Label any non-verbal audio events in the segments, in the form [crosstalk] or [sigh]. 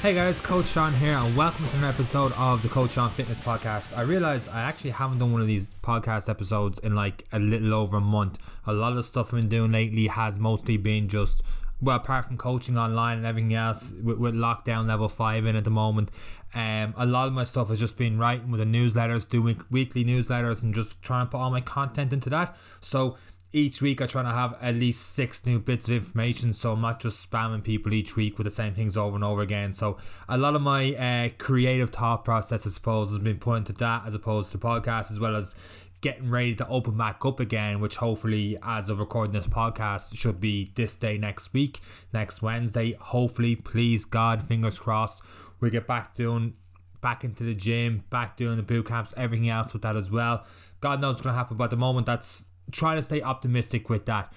Hey guys, Coach Sean here, and welcome to an episode of the Coach Sean Fitness Podcast. I realize I actually haven't done one of these podcast episodes in like a little over a month. A lot of the stuff I've been doing lately has mostly been just well, apart from coaching online and everything else, with, with lockdown level five in at the moment, um, a lot of my stuff has just been writing with the newsletters, doing weekly newsletters, and just trying to put all my content into that. So each week I try to have at least six new bits of information so I'm not just spamming people each week with the same things over and over again. So a lot of my uh, creative thought process, I suppose, has been put into that as opposed to podcasts as well as getting ready to open back up again, which hopefully, as of recording this podcast, should be this day next week, next Wednesday. Hopefully, please God, fingers crossed, we get back doing back into the gym, back doing the boot camps, everything else with that as well. God knows what's gonna happen, but at the moment that's trying to stay optimistic with that.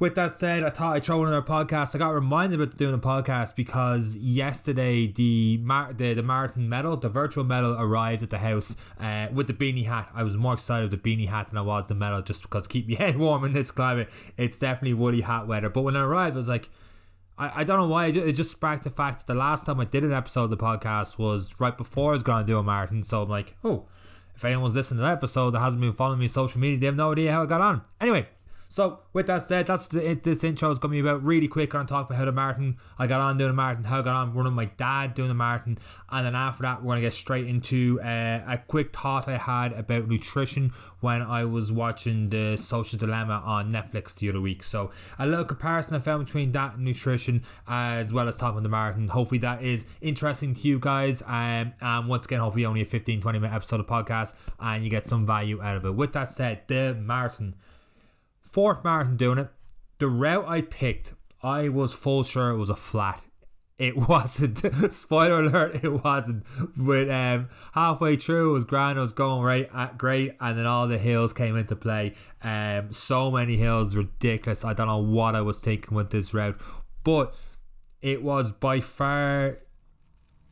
With that said, I thought I'd throw another podcast. I got reminded about doing a podcast because yesterday the mar- the, the marathon medal, the virtual medal, arrived at the house uh, with the beanie hat. I was more excited with the beanie hat than I was the medal, just because keep your [laughs] head warm in this climate. It's definitely woolly hat weather. But when it arrived, I was like, I, I don't know why. It just sparked the fact that the last time I did an episode of the podcast was right before I was going to do a marathon. So I'm like, oh, if anyone's listening to that episode that hasn't been following me on social media, they have no idea how it got on. Anyway, so with that said, that's the, this intro is going to be about really quick. I'm going to talk about how the marathon I got on doing the marathon, how I got on running my dad doing the marathon, and then after that we're going to get straight into uh, a quick thought I had about nutrition when I was watching the Social Dilemma on Netflix the other week. So a little comparison I found between that and nutrition, as well as talking the marathon. Hopefully that is interesting to you guys. Um, and once again, hopefully only a 15 20 minute episode of podcast, and you get some value out of it. With that said, the marathon fourth marathon doing it. The route I picked, I was full sure it was a flat. It [laughs] wasn't. Spoiler alert, it wasn't. But um, halfway through, it was grand. It was going right, at, uh, great, and then all the hills came into play. Um, so many hills, ridiculous. I don't know what I was thinking with this route, but it was by far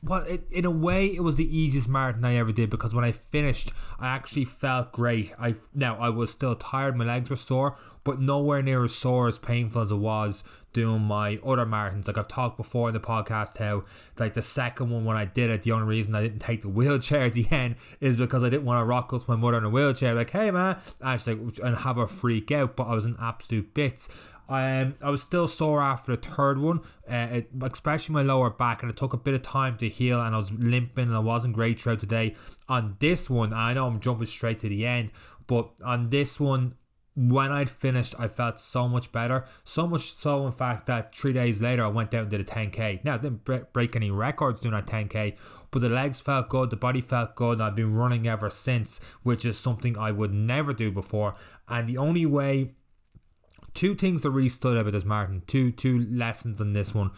well, it, in a way, it was the easiest marathon I ever did because when I finished, I actually felt great. I now I was still tired, my legs were sore, but nowhere near as sore as painful as it was doing my other marathons. Like I've talked before in the podcast, how like the second one when I did it, the only reason I didn't take the [laughs] wheelchair at the end is because I didn't want to rock up to my mother in a wheelchair, like, hey man, and, like, and have her freak out. But I was in absolute bits. Um, I was still sore after the third one, uh, it, especially my lower back, and it took a bit of time to heal. And I was limping, and I wasn't great throughout the day. On this one, I know I'm jumping straight to the end, but on this one, when I'd finished, I felt so much better. So much so, in fact, that three days later, I went and did a 10k. Now, I didn't break any records doing that 10k, but the legs felt good, the body felt good, and I've been running ever since, which is something I would never do before. And the only way two things that really stood out about this Martin. Two two lessons in this one.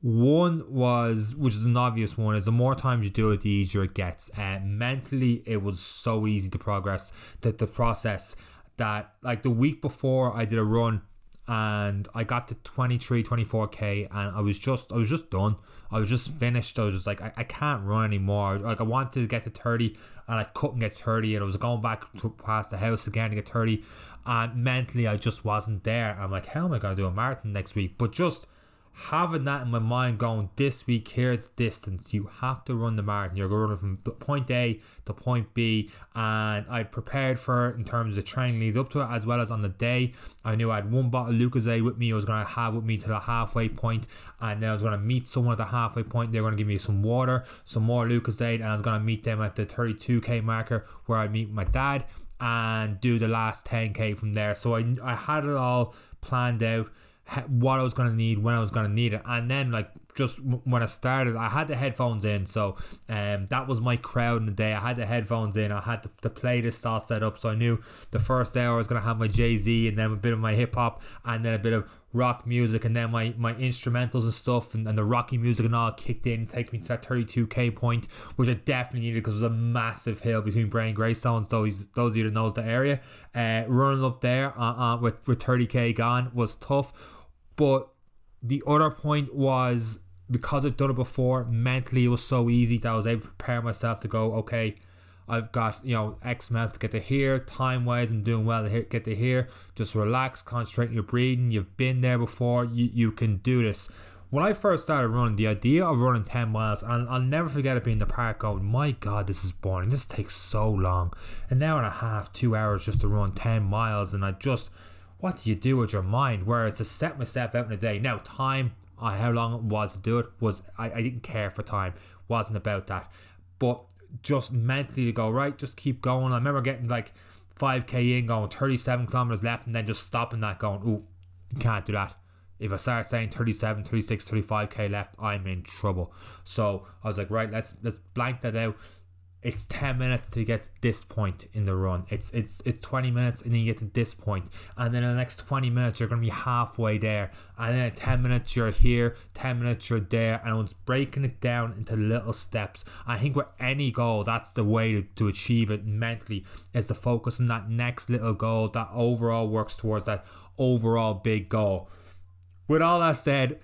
One was, which is an obvious one, is the more times you do it, the easier it gets. Uh, mentally, it was so easy to progress. That the process that like the week before I did a run and I got to 23 24k and I was just I was just done. I was just finished. I was just like I, I can't run anymore. Like I wanted to get to 30 and I couldn't get 30 and I was going back to past the house again to get 30 and mentally I just wasn't there. I'm like how am I to do a marathon next week? But just having that in my mind going this week here's the distance. You have to run the marathon. You're going from point a to point b and i prepared for it in terms of the training lead up to it as well as on the day. I knew i had one bottle of lucozade with me i was going to have with me to the halfway point and then i was going to meet someone at the halfway point. They were going to give me some water some more lucozade and i was going to meet them at the 32k marker where i'd meet my dad and do the last 10k from there. So i, I had it all planned out what I was to need when I was to need it. And then, like, just when I started, I had the headphones in. So um, that was my crowd in the day. I had the headphones in. I had the, the playlist all set up. So I knew the first hour I was to have my Jay Z and then a bit of my hip hop and then a bit of rock music and then my, my instrumentals and stuff and, and the rocky music and all kicked in take me to that 32k point which I definitely needed because it was a massive hill between Bray and Greystones those those of you that knows the area uh, running up there uh, uh, with, with 30k gone was tough but the other point was because I've done it before, mentally it was so easy that I was able to prepare myself to go, okay, I've got, you know, X amount to get to here, time wise, I'm doing well to get to here. Just relax, concentrate on your breathing. You've been there before, you, you can do this. when I first started running, the idea of running 10 miles, and I'll never forget it being in the park going, my God, this is boring. This takes so long. An hour and a half, two hours just to run 10 miles. And I just, what do you do with your mind? Whereas to set myself out in a day. Now, time, how long it was to do it, was I, I didn't care for time. Wasn't about that. But just mentally to go, right, just keep going. I remember getting like 5k in, going 37 kilometers left, and then just stopping that, going, ooh, you can't do that if I start saying 37, 36, 35k left, I'm in trouble. So I was like, right, let's let's blank that out. It's 10 minutes to get to this point in the run. It's it's it's 20 minutes and then you get to this point. And then in the next 20 minutes you're gonna be halfway there. And then in 10 minutes you're here, 10 minutes you're there, and it's breaking it down into little steps. I think with any goal, that's the way to, to achieve it mentally, is to focus on that next little goal that overall works towards that overall big goal with all that said,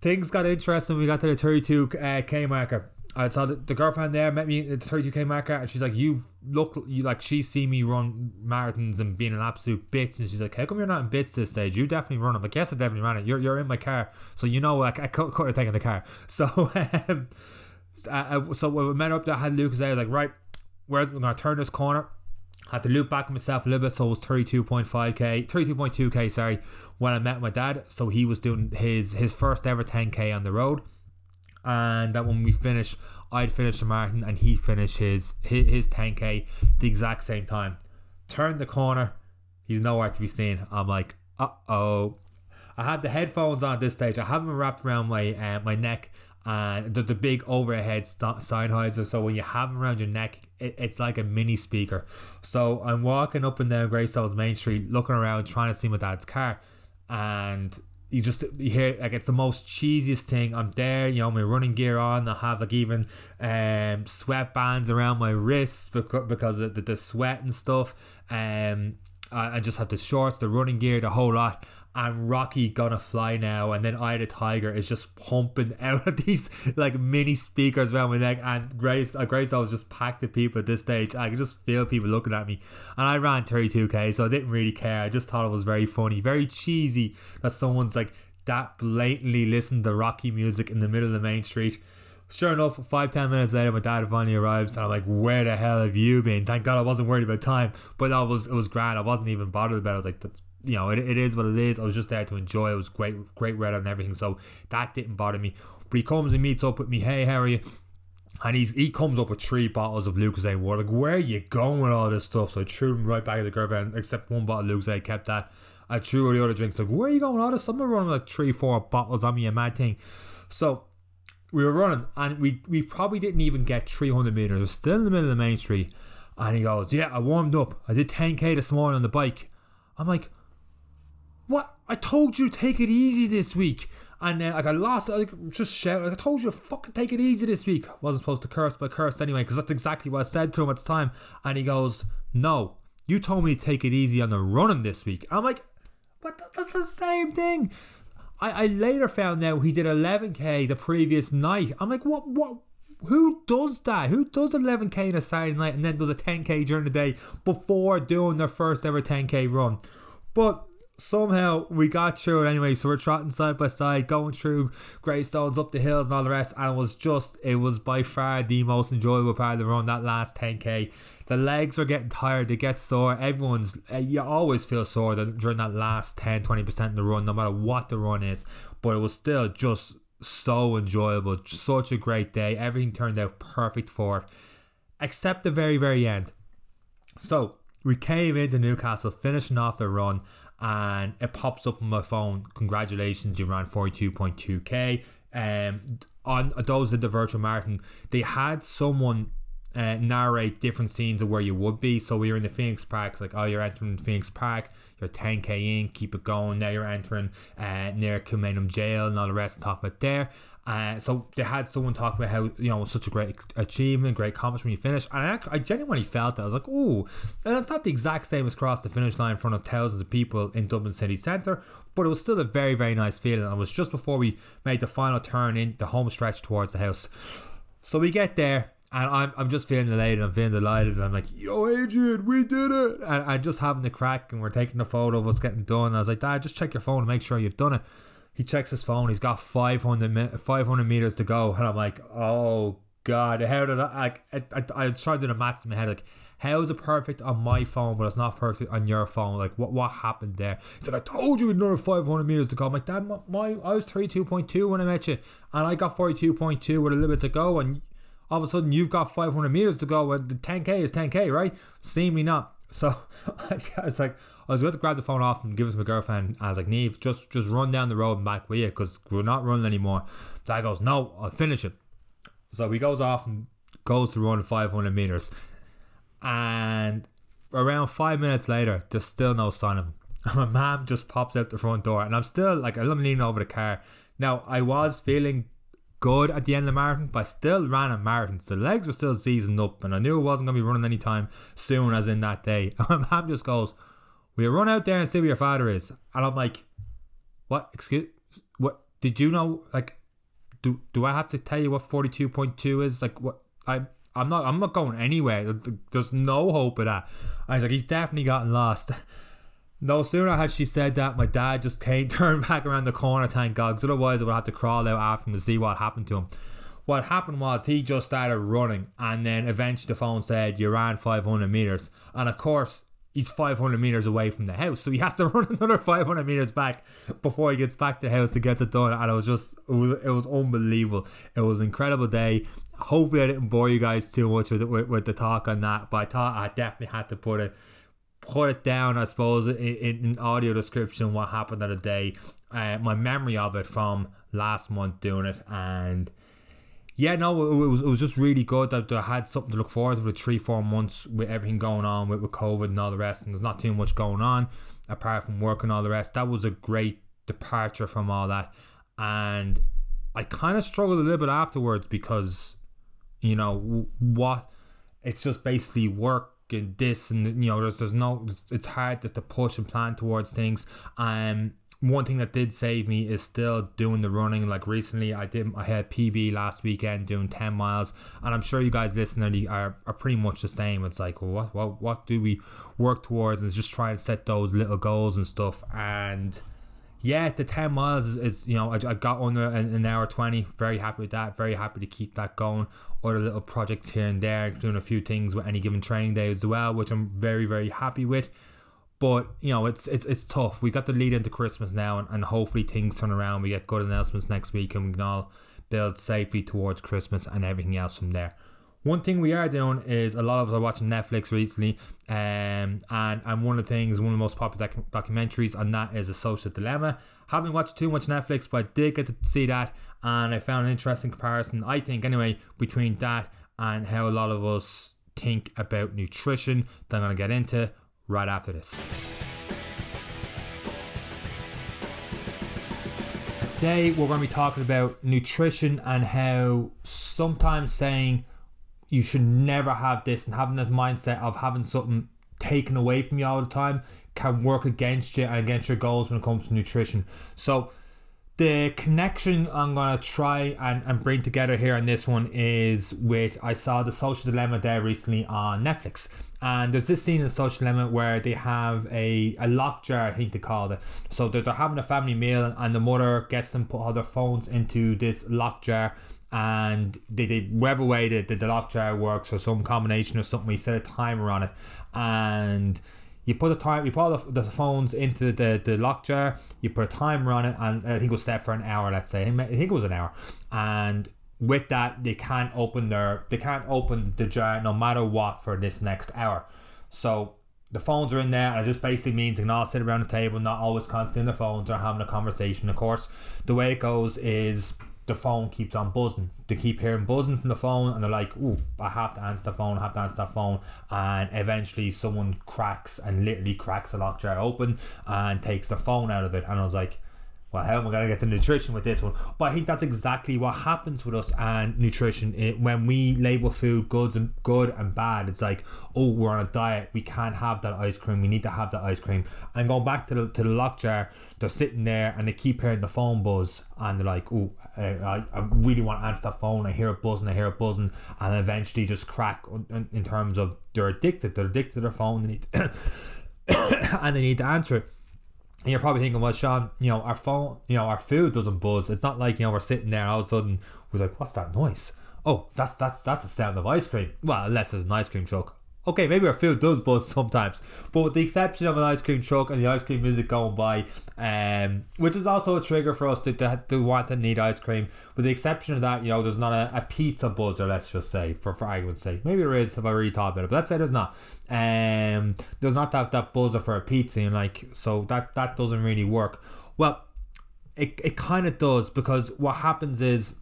things got interesting. We got to the 32k uh, marker. I saw the, the girlfriend there met me at the 32k marker, and she's like, "You look you like she see me run marathons and being an absolute bitch." And she's like, "How come you're not in bits this stage? You definitely run them." I guess I definitely ran it. You're, you're in my car, so you know like I could have taken the car. [laughs] So um, uh, so when we met up there, I had Lucas. I was like, "Right, where's we're gonna turn this corner." I had to loop back myself a little bit, so it was 32.5k, 32.2k, sorry, when I met my dad. So he was doing his his first ever 10k on the road, and that when we finish, I'd finish the marathon and he'd finish his his, his 10k the exact same time. Turned the corner, he's nowhere to be seen. I'm like, uh oh. I had the headphones on at this stage. I have them wrapped around my uh, my neck and the, the big overhead st- Sennheiser. So when you have them around your neck, it, it's like a mini speaker. So I'm walking up and down Greystones Main Street, looking around, trying to see my dad's car, and you just you hear like it's the most cheesiest thing. I'm there, you know, my running gear on. I have like even um sweatbands around my wrists because of the, the sweat and stuff. Um, I, I just have the shorts, the running gear, the whole lot and Rocky Gonna Fly Now, and then Eye the Tiger is just pumping [laughs] out of these like mini speakers around my neck. And Grace, uh, Grace, I was just packed with people at this stage. I could just feel people looking at me, and I ran 32k, so I didn't really care. I just thought it was very funny, very cheesy that someone's like that blatantly listened to Rocky music in the middle of the main street. Sure enough, five ten minutes later, my dad finally arrives, and I'm like, "Where the hell have you been?" Thank God I wasn't worried about time, but that was it was grand. I wasn't even bothered about. it. I was like, "That's you know, it, it is what it is. I was just there to enjoy. It was great, great weather and everything, so that didn't bother me. But he comes and meets up with me. Hey, how are you? And he's he comes up with three bottles of Lucozade water. Like, where are you going with all this stuff? So I threw them right back at the girlfriend, except one bottle of Lucozade, kept that. I threw all the other drinks. Like, where are you going with all this? I'm running like three, four bottles on me, a mad thing. So we were running, and we we probably didn't even get 300 meters. We're still in the middle of the main street. And he goes, Yeah, I warmed up. I did 10k this morning on the bike. I'm like, what? I told you take it easy this week. And then, like, I lost, like, just shout, like, I told you fucking take it easy this week. Wasn't supposed to curse, but cursed anyway, because that's exactly what I said to him at the time. And he goes, No, you told me to take it easy on the running this week. I'm like, What? That's the same thing. I, I later found out he did 11k the previous night. I'm like, What? What? Who does that? Who does 11k in a Saturday night and then does a 10k during the day before doing their first ever 10k run? But somehow we got through it anyway. So we're trotting side by side, going through Greystones, up the hills, and all the rest. And it was just, it was by far the most enjoyable part of the run. That last 10k, the legs are getting tired, they get sore. Everyone's, uh, you always feel sore during that last 10 20% of the run, no matter what the run is. But it was still just so enjoyable, such a great day. Everything turned out perfect for it, except the very, very end. So we came into Newcastle, finishing off the run, and it pops up on my phone. Congratulations, you ran 42.2k. Um, on those in the virtual marathon, they had someone uh, narrate different scenes of where you would be. So we were in the Phoenix Park, it's like, oh, you're entering Phoenix Park, you're 10k in, keep it going. Now you're entering uh, near Kilmainham Jail and all the rest top it there. Uh, so they had someone talk about how you know such a great achievement, great accomplishment you finished, and I, I genuinely felt that I was like, oh, that's not the exact same as cross the finish line in front of thousands of people in Dublin city centre, but it was still a very very nice feeling. And it was just before we made the final turn in the home stretch towards the house. So we get there, and I'm, I'm just feeling elated, I'm feeling delighted, and I'm like, yo, Adrian, we did it! And I'm just having the crack, and we're taking a photo of us getting done. And I was like, Dad, just check your phone and make sure you've done it. he checks his phone. He's got 500, 500 meters to go, and I'm like, oh god, how did I? I, I, I was trying to do the maths in my head. Like, how is it perfect on my phone, but it's not perfect on your phone? Like, what what happened there? He said, I told you another 500 meters to go. I'm like, Dad, my, my I was 32.2 when I met you, and I got 42.2 with a little bit to go, and all of a sudden you've got 500 meters to go, and the 10k is 10k, right? Seemingly not. [laughs] So I was like, I was going to grab the phone off and give it to my girlfriend. I was like, Neve, just just run down the road and back with you because we're not running anymore. Dad goes, No, I'll finish it. So he goes off and goes to run 500 meters. And around five minutes later, there's still no sign of him. [laughs] My mom just pops out the front door, and I'm still like, I'm leaning over the car. Now, I was feeling good at the end of the marathon, but I still ran a marathon. So the legs were still seasoned up, and I knew it wasn't going to be running anytime soon, as in that day. And [laughs] my mom just goes, We'll run out there and see where your father is. And I'm like, What? Excuse What? Did you know? Like, do do I have to tell you what 42.2 is? Like, what? I. I'm not. I'm not going anywhere. There's no hope of that. I was like, he's definitely gotten lost. [laughs] No sooner had she said that, my dad just came, [laughs] turned back around the corner, thank God, because otherwise I would have to crawl out after him to see what happened to him. What happened was he just started running, and then eventually the phone said, You ran 500 meters. And of course, he's 500 meters away from the house, so he has to [laughs] run another 500 meters back before he gets back to the house to get it done. And it was just, it was, it was unbelievable. It was an incredible day. Hopefully, I didn't bore you guys too much with, with, with the talk on that, but I thought I definitely had to put it put it down, I suppose, in, in audio description what happened that day. Uh, my memory of it from last month doing it, and yeah, no, it, was it was just really good that I had something to look forward to for three four months with everything going on with, with COVID and all the rest, and there's not too much going on apart from work and all the rest. That was a great departure from all that, and I kind of struggled a little bit afterwards because you know what it's just basically work this and you know there's there's no it's hard to, to push and plan towards things. Um one thing that did save me is still doing the running. Like recently i did i had pb last weekend doing 10 miles and i'm sure you guys listening are, are pretty much the same. It's like well, what what what do we work towards? And it's just trying to set those little goals and stuff. And yeah, the 10 miles is, is you know, I, I got under an, an, hour 20. Very happy with that. Very happy to keep that going. Other little projects here and there, doing a few things with any given training day as well, which I'm very, very happy with. But, you know, it's it's it's tough. We got the lead into Christmas now, and, and hopefully things turn around. We get good announcements next week, and we can all build safely towards Christmas and everything else from there. One thing we are doing is a lot of us are watching Netflix recently, um, and and one of the things, one of the most popular doc- documentaries on that is a social dilemma. Haven't watched too much Netflix, but I did get to see that, and I found an interesting comparison. I think anyway between that and how a lot of us think about nutrition. That I'm gonna get into right after this. Today we're going to be talking about nutrition and how sometimes saying you should never have this and having that mindset of having something taken away from you all the time can work against you and against your goals when it comes to nutrition. So the connection I'm gonna try and, and bring together here on this one is with I saw the social dilemma there recently on Netflix. And there's this scene in Social Dilemma where they have a, a lock jar, I think they called it. So they're, they're having a family meal and the mother gets them put all their phones into this lock jar and they, they whatever way the, the, the lock jar works or some combination or something, we set a timer on it. And you put a time you put all the, the phones into the, the lock jar you put a timer on it and I think it was set for an hour let's say. I think it was an hour. And with that they can't open their they can't open the jar no matter what for this next hour. So the phones are in there and it just basically means they can all sit around the table not always constantly on their phones or having a conversation. Of course the way it goes is the phone keeps on buzzing. They keep hearing buzzing from the phone and they're like, ooh, I have to answer the phone, I have to answer that phone. And eventually someone cracks and literally cracks the lock jar open and takes the phone out of it. And I was like, well, how am I to get the nutrition with this one? But I think that's exactly what happens with us and nutrition. It, when we label food goods and good and bad, it's like, oh, we're on a diet. We can't have that ice cream. We need to have that ice cream. And going back to the to the lock jar, they're sitting there and they keep hearing the phone buzz, and they're like, oh, Uh, I, I really want to answer that phone. I hear it buzzing. I hear it buzzing, and eventually just crack in, in terms of they're addicted. They're addicted to their phone. They need, [coughs] and they need to answer it And you're probably thinking, well, Sean, you know, our phone, you know, our food doesn't buzz. It's not like, you know, we're sitting there all of a sudden we're like, what's that noise? Oh, that's that's that's the sound of ice cream. Well, unless there's an ice cream truck. Okay, maybe our food does buzz sometimes, but with the exception of an ice cream truck and the ice cream music going by, um, which is also a trigger for us to, to, to want to need ice cream. With the exception of that, you know, there's not a, a pizza buzzer, let's just say, for, for argument's sake. Maybe there is if I really thought about it, but let's say there's not. Um, there's not that, that buzzer for a pizza, and like, so that, that doesn't really work. Well, it, it kind of does because what happens is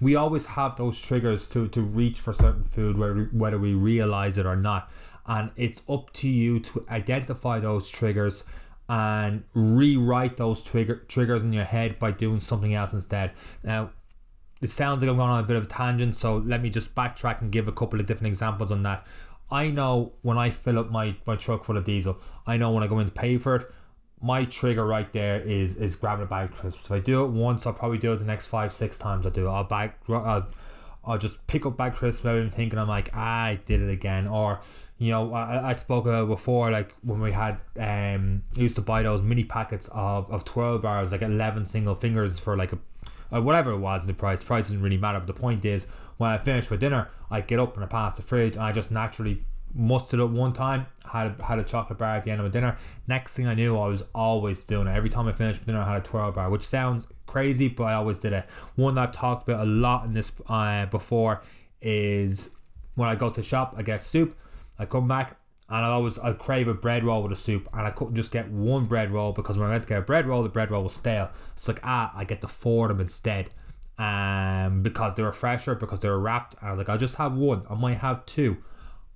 we always have those triggers to to reach for certain food whether whether we realize it or not. And it's up to you to identify those triggers and rewrite those trigger triggers in your head by doing something else instead. Now it sounds like I'm going on a bit of a tangent so let me just backtrack and give a couple of different examples on that. I know when I fill up my, my truck full of diesel I know when I go in to pay for it my trigger right there is is grabbing a bag of crisps. If I do it once, I'll probably do it the next five, six times I do it. I'll bag, I'll, I'll just pick up bag crisps without even thinking. I'm like, ah, I did it again. Or, you know, I, I spoke about before, like when we had, um, used to buy those mini packets of, of 12 bars, like 11 single fingers for like a, uh, whatever it was, in the price. Price doesn't really matter. But the point is, when I finish with dinner, I get up and I pass the fridge and I just naturally mustered up one time, had a, had a chocolate bar at the end of my dinner. Next thing I knew, I was always doing it. Every time I finished dinner, I had a twirl bar, which sounds crazy, but I always did it. One that I've talked about a lot in this uh, before is when I go to shop, I get soup. I come back and I always I crave a bread roll with a soup, and I couldn't just get one bread roll because when I went to get a bread roll, the bread roll was stale. It's like ah, I get the four of them instead. Um, because they were fresher, because they were wrapped. And I was like, I'll just have one. I might have two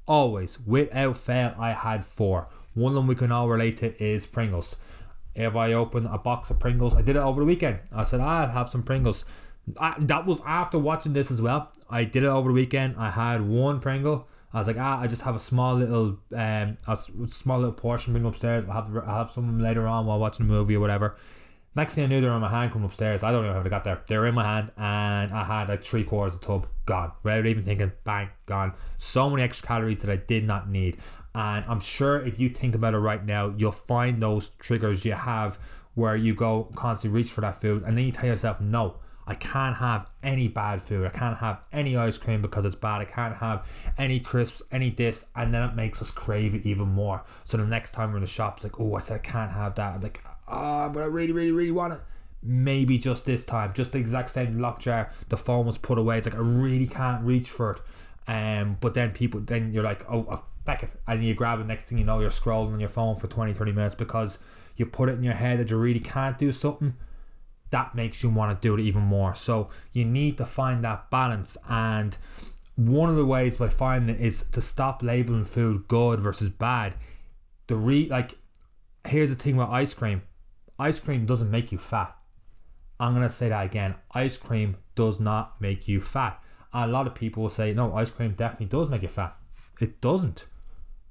always, without fail, I had four. One of them we can all relate to is Pringles. If I open a box of Pringles, I did it over the weekend. I said, I'll have some Pringles. I, that was after watching this as well. I did it over the weekend. I had one Pringle. I was like, ah, I just have a small little, um, a small little portion bring upstairs. I'll have, I'll have some later on while watching a movie or whatever. Next thing I knew, they were in my hand coming upstairs. I don't know how they got there. They were in my hand, and I had like three quarters of tub gone. Without even thinking, bang, gone. So many extra calories that I did not need. And I'm sure if you think about it right now, you'll find those triggers you have where you go constantly reach for that food, and then you tell yourself, no, I can't have any bad food. I can't have any ice cream because it's bad. I can't have any crisps, any this, and then it makes us crave it even more. So the next time we're in the shop, it's like, oh, I said I can't have that. I'm like, ah, but I really, really, really want it. Maybe just this time, just the exact same lock jar. The phone was put away. It's like I really can't reach for it. Um, but then people, then you're like, oh, I'll back it, and you grab it. Next thing you know, you're scrolling on your phone for 20, 30 minutes because you put it in your head that you really can't do something. That makes you want to do it even more. So you need to find that balance. And one of the ways by finding it is to stop labeling food good versus bad. The re like, here's the thing about ice cream ice cream doesn't make you fat. I'm going to say that again. Ice cream does not make you fat. a lot of people will say, no, ice cream definitely does make you fat. It doesn't.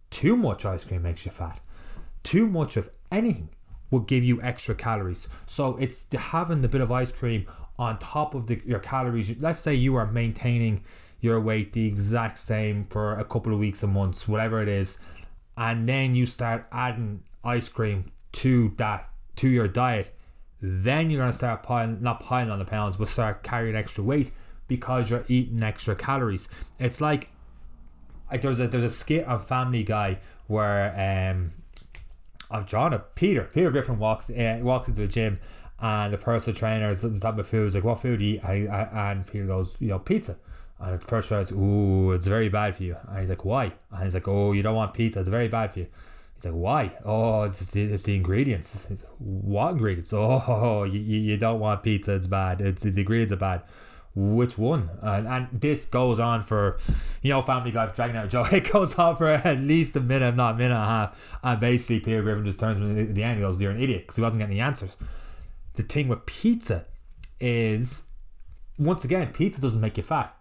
Too much ice cream makes you fat. Too much of anything will give you extra calories. So it's having the bit of ice cream on top of the, your calories. Let's say you are maintaining your weight the exact same for a couple of weeks or months, whatever it is, and then you start adding ice cream to that to your diet, then you're gonna start piling not piling on the pounds, but start carrying extra weight because you're eating extra calories. It's like like there's a there's a skit on Family Guy where um I'm drawing a Peter Peter Griffin walks uh, walks into the gym and the personal trainer is talking about food. He's like, "What food do you eat?" And, and Peter goes, "You know, pizza." And the personal says, "Ooh, it's very bad for you." And he's like, "Why?" And he's like, "Oh, you don't want pizza. It's very bad for you." He's like, why? Oh, it's the, it's the ingredients. What ingredients? Oh, [laughs] you, you don't want pizza. It's bad. It's the ingredients are bad. Which one? And, and this goes on for, you know, Family Guy dragging out Joe. [laughs] It goes on for at least a minute, not a minute and a half. And basically, Peter Griffin just turns at the end and goes, "You're an idiot," because he wasn't getting the answers. The thing with pizza is, once again, pizza doesn't make you fat,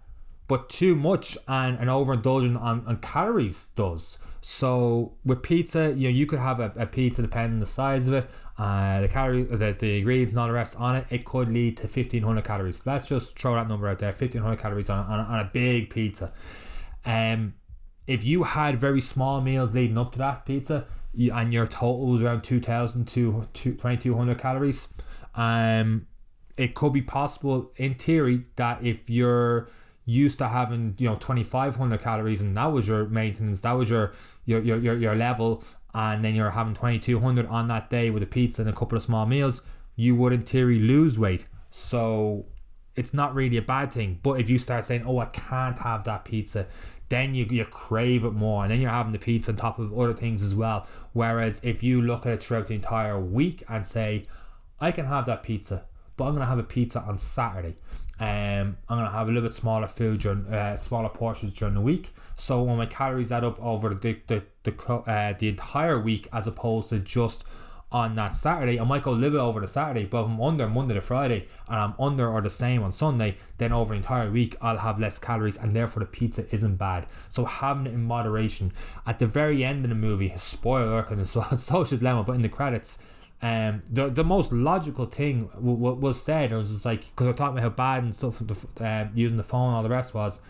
but too much and an overindulgence on, on calories does. So with pizza, you know, you could have a, a pizza depending on the size of it, uh, the calorie, the, the ingredients all the rest on it. It could lead to fifteen hundred calories. Let's just throw that number out there: fifteen hundred calories on, on, on a big pizza. Um, if you had very small meals leading up to that pizza, you, and your total is around 2,000 to 2,200 calories. Um, it could be possible in theory that if you're used to having you know 2500 calories and that was your maintenance that was your your your, your, your level. And then you're having 2200 on that day with a pizza and a couple of small meals you would in theory lose weight. So it's not really a bad thing. But if you start saying oh i can't have that pizza then you, you crave it more. And then you're having the pizza on top of other things as well. Whereas if you look at it throughout the entire week and say i can have that pizza but i'm going to have a pizza on saturday um, I'm gonna have a little bit smaller food during uh, smaller portions during the week. So when my calories add up over the the the, uh, the entire week, as opposed to just on that Saturday, I might go a little bit over the Saturday, but if I'm under Monday to Friday and I'm under or the same on Sunday, then over the entire week I'll have less calories and therefore the pizza isn't bad. So having it in moderation. At the very end of the movie, spoiler alert, and [laughs] social dilemma, but in the credits, um, the the most logical thing w- w- was said. It was just like because I talking about how bad and stuff the, uh, using the phone all the rest was,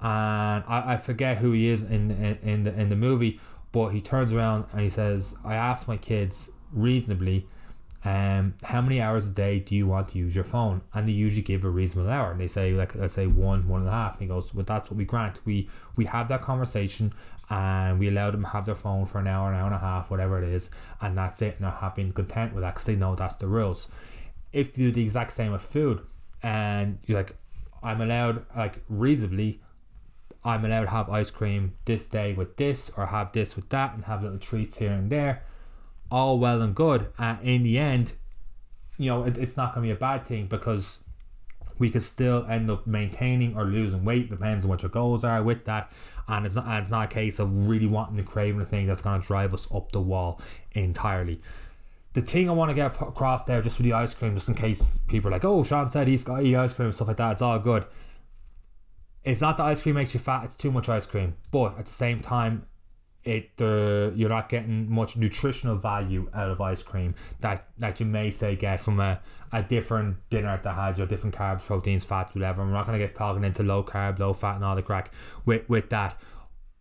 and I, I forget who he is in, in in the in the movie, but he turns around and he says, "I asked my kids reasonably." um, how many hours a day do you want to use your phone? And they usually give a reasonable hour. And they say, like, let's say one, one and a half. And he goes, well, that's what we grant. We we have that conversation and we allow them to have their phone for an hour, an hour and a half, whatever it is. And that's it. And they're happy and content with that because they know that's the rules. If you do the exact same with food and you're like, I'm allowed, like, reasonably, I'm allowed to have ice cream this day with this or have this with that and have little treats here and there all well and good. Uh, in the end, you know, it, it's not going to be a bad thing because we could still end up maintaining or losing weight. Depends on what your goals are with that. And it's not, and it's not a case of really wanting to crave anything that's going to drive us up the wall entirely. The thing I want to get across there, just with the ice cream, just in case people are like, oh, Sean said he's got to eat ice cream and stuff like that, it's all good. It's not that ice cream makes you fat, it's too much ice cream. But at the same time, it uh, you're not getting much nutritional value out of ice cream that, that you may say get from a, a different dinner that has your different carbs, proteins, fats, whatever. I'm not gonna get talking into low carb, low fat and all the crack with, with that.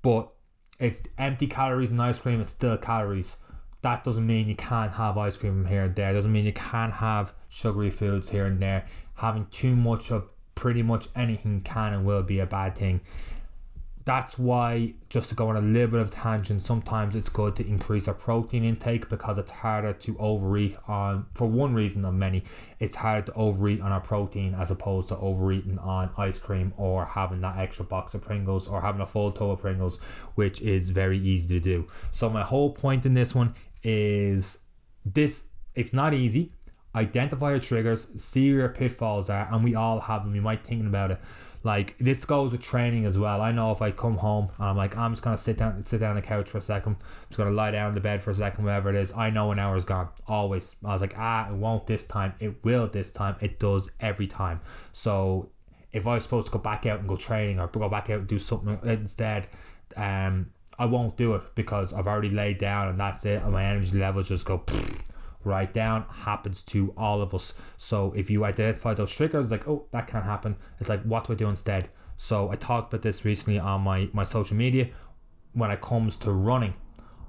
But it's empty calories and ice cream is still calories. That doesn't mean you can't have ice cream here and there. Doesn't mean you can't have sugary foods here and there. Having too much of pretty much anything can and will be a bad thing that's why just to go on a little bit of tangent sometimes it's good to increase our protein intake because it's harder to overeat on for one reason of many it's harder to overeat on our protein as opposed to overeating on ice cream or having that extra box of pringles or having a full toe of pringles which is very easy to do. So my whole point in this one is this it's not easy identify your triggers see where your pitfalls are and we all have them you might thinking about it like this goes with training as well. I know if I come home and I'm like, I'm just gonna sit down sit down on the couch for a second, I'm just gonna lie down in the bed for a second, whatever it is, I know an hour's gone. Always. I was like, ah, it won't this time, it will this time, it does every time. So if I was supposed to go back out and go training or go back out and do something instead, um, I won't do it because I've already laid down and that's it, and my energy levels just go right down happens to all of us. So if you identify those triggers, like, oh, that can't happen, it's like, what do I do instead? So I talked about this recently on my, my social media. When it comes to running,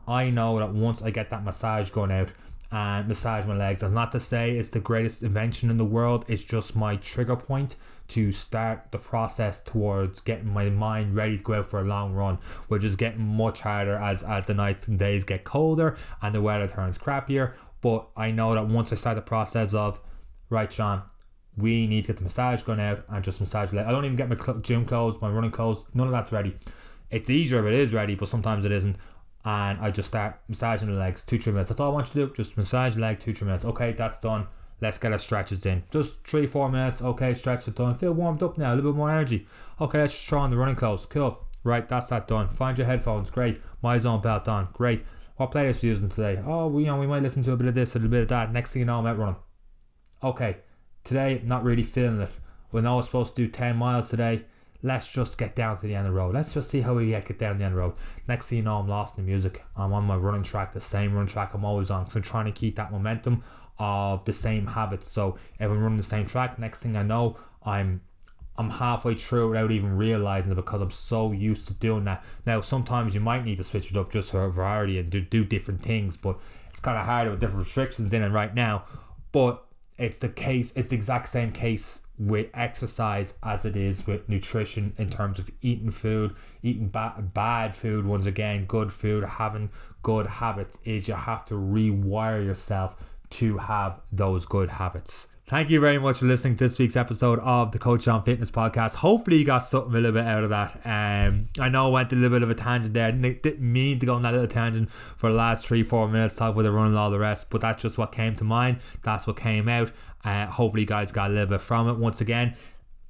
I know that once I get that massage going out and massage my legs, that's not to say it's the greatest invention in the world, it's just my trigger point to start the process towards getting my mind ready to go out for a long run, which is getting much harder as, as the nights and days get colder and the weather turns crappier. But I know that once I start the process of, right, Sean, we need to get the massage gun out and just massage. Legs. I don't even get my gym clothes, my running clothes, none of that's ready. It's easier if it is ready, but sometimes it isn't. And I just start massaging the legs, two, three minutes. That's all I want you to do. Just massage the leg, two, three minutes. Okay, that's done. Let's get our stretches in. Just three, four minutes. Okay, stretch it done. Feel warmed up now, a little bit more energy. Okay, let's just try on the running clothes. Cool. Right, that's that done. Find your headphones. Great. MyZone belt on. Great. What playlist are using today? Oh, we, you know, we might listen to a bit of this, a little bit of that. Next thing you know, I'm out running. Okay, today, not really feeling it. We know we're supposed to do 10 miles today. Let's just get down to the end of the road. Let's just see how we get down the end of the road. Next thing you know, I'm lost in the music. I'm on my running track, the same running track I'm always on. So I'm trying to keep that momentum of the same habits. So if I'm running the same track, next thing I know, I'm I'm halfway through without even realizing it because I'm so used to doing that. Now, sometimes you might need to switch it up just for variety and do, do different things, but it's kind of hard with different restrictions in it right now. But it's the case, it's the exact same case with exercise as it is with nutrition in terms of eating food, eating ba- bad food, once again, good food, having good habits, is you have to rewire yourself to have those good habits. Thank you very much for listening to this week's episode of the Coach Sean Fitness podcast. Hopefully, you got something a little bit out of that. Um, I know I went a little bit of a tangent there. I didn't mean to go on that little tangent for the last three, four minutes, talk with the run and all the rest, but that's just what came to mind. That's what came out. Uh, hopefully, you guys got a little bit from it. Once again,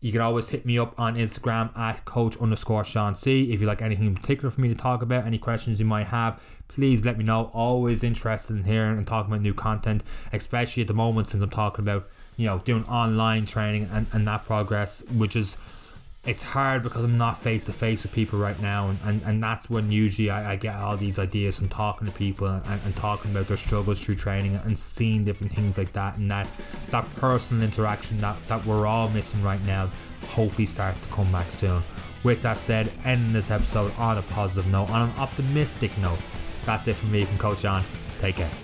you can always hit me up on Instagram at coach underscore Sean C. If you like anything in particular for me to talk about, any questions you might have, please let me know. Always interested in hearing and talking about new content, especially at the moment since I'm talking about you know, doing online training and, and that progress, which is it's hard because I'm not face to face with people right now, and, and, and that's when usually I, I get all these ideas from talking to people and, and talking about their struggles through training and seeing different things like that, and that that personal interaction that, that we're all missing right now hopefully starts to come back soon. With that said, ending this episode on a positive note, on an optimistic note. That's it from me from Coach Sean. Take care.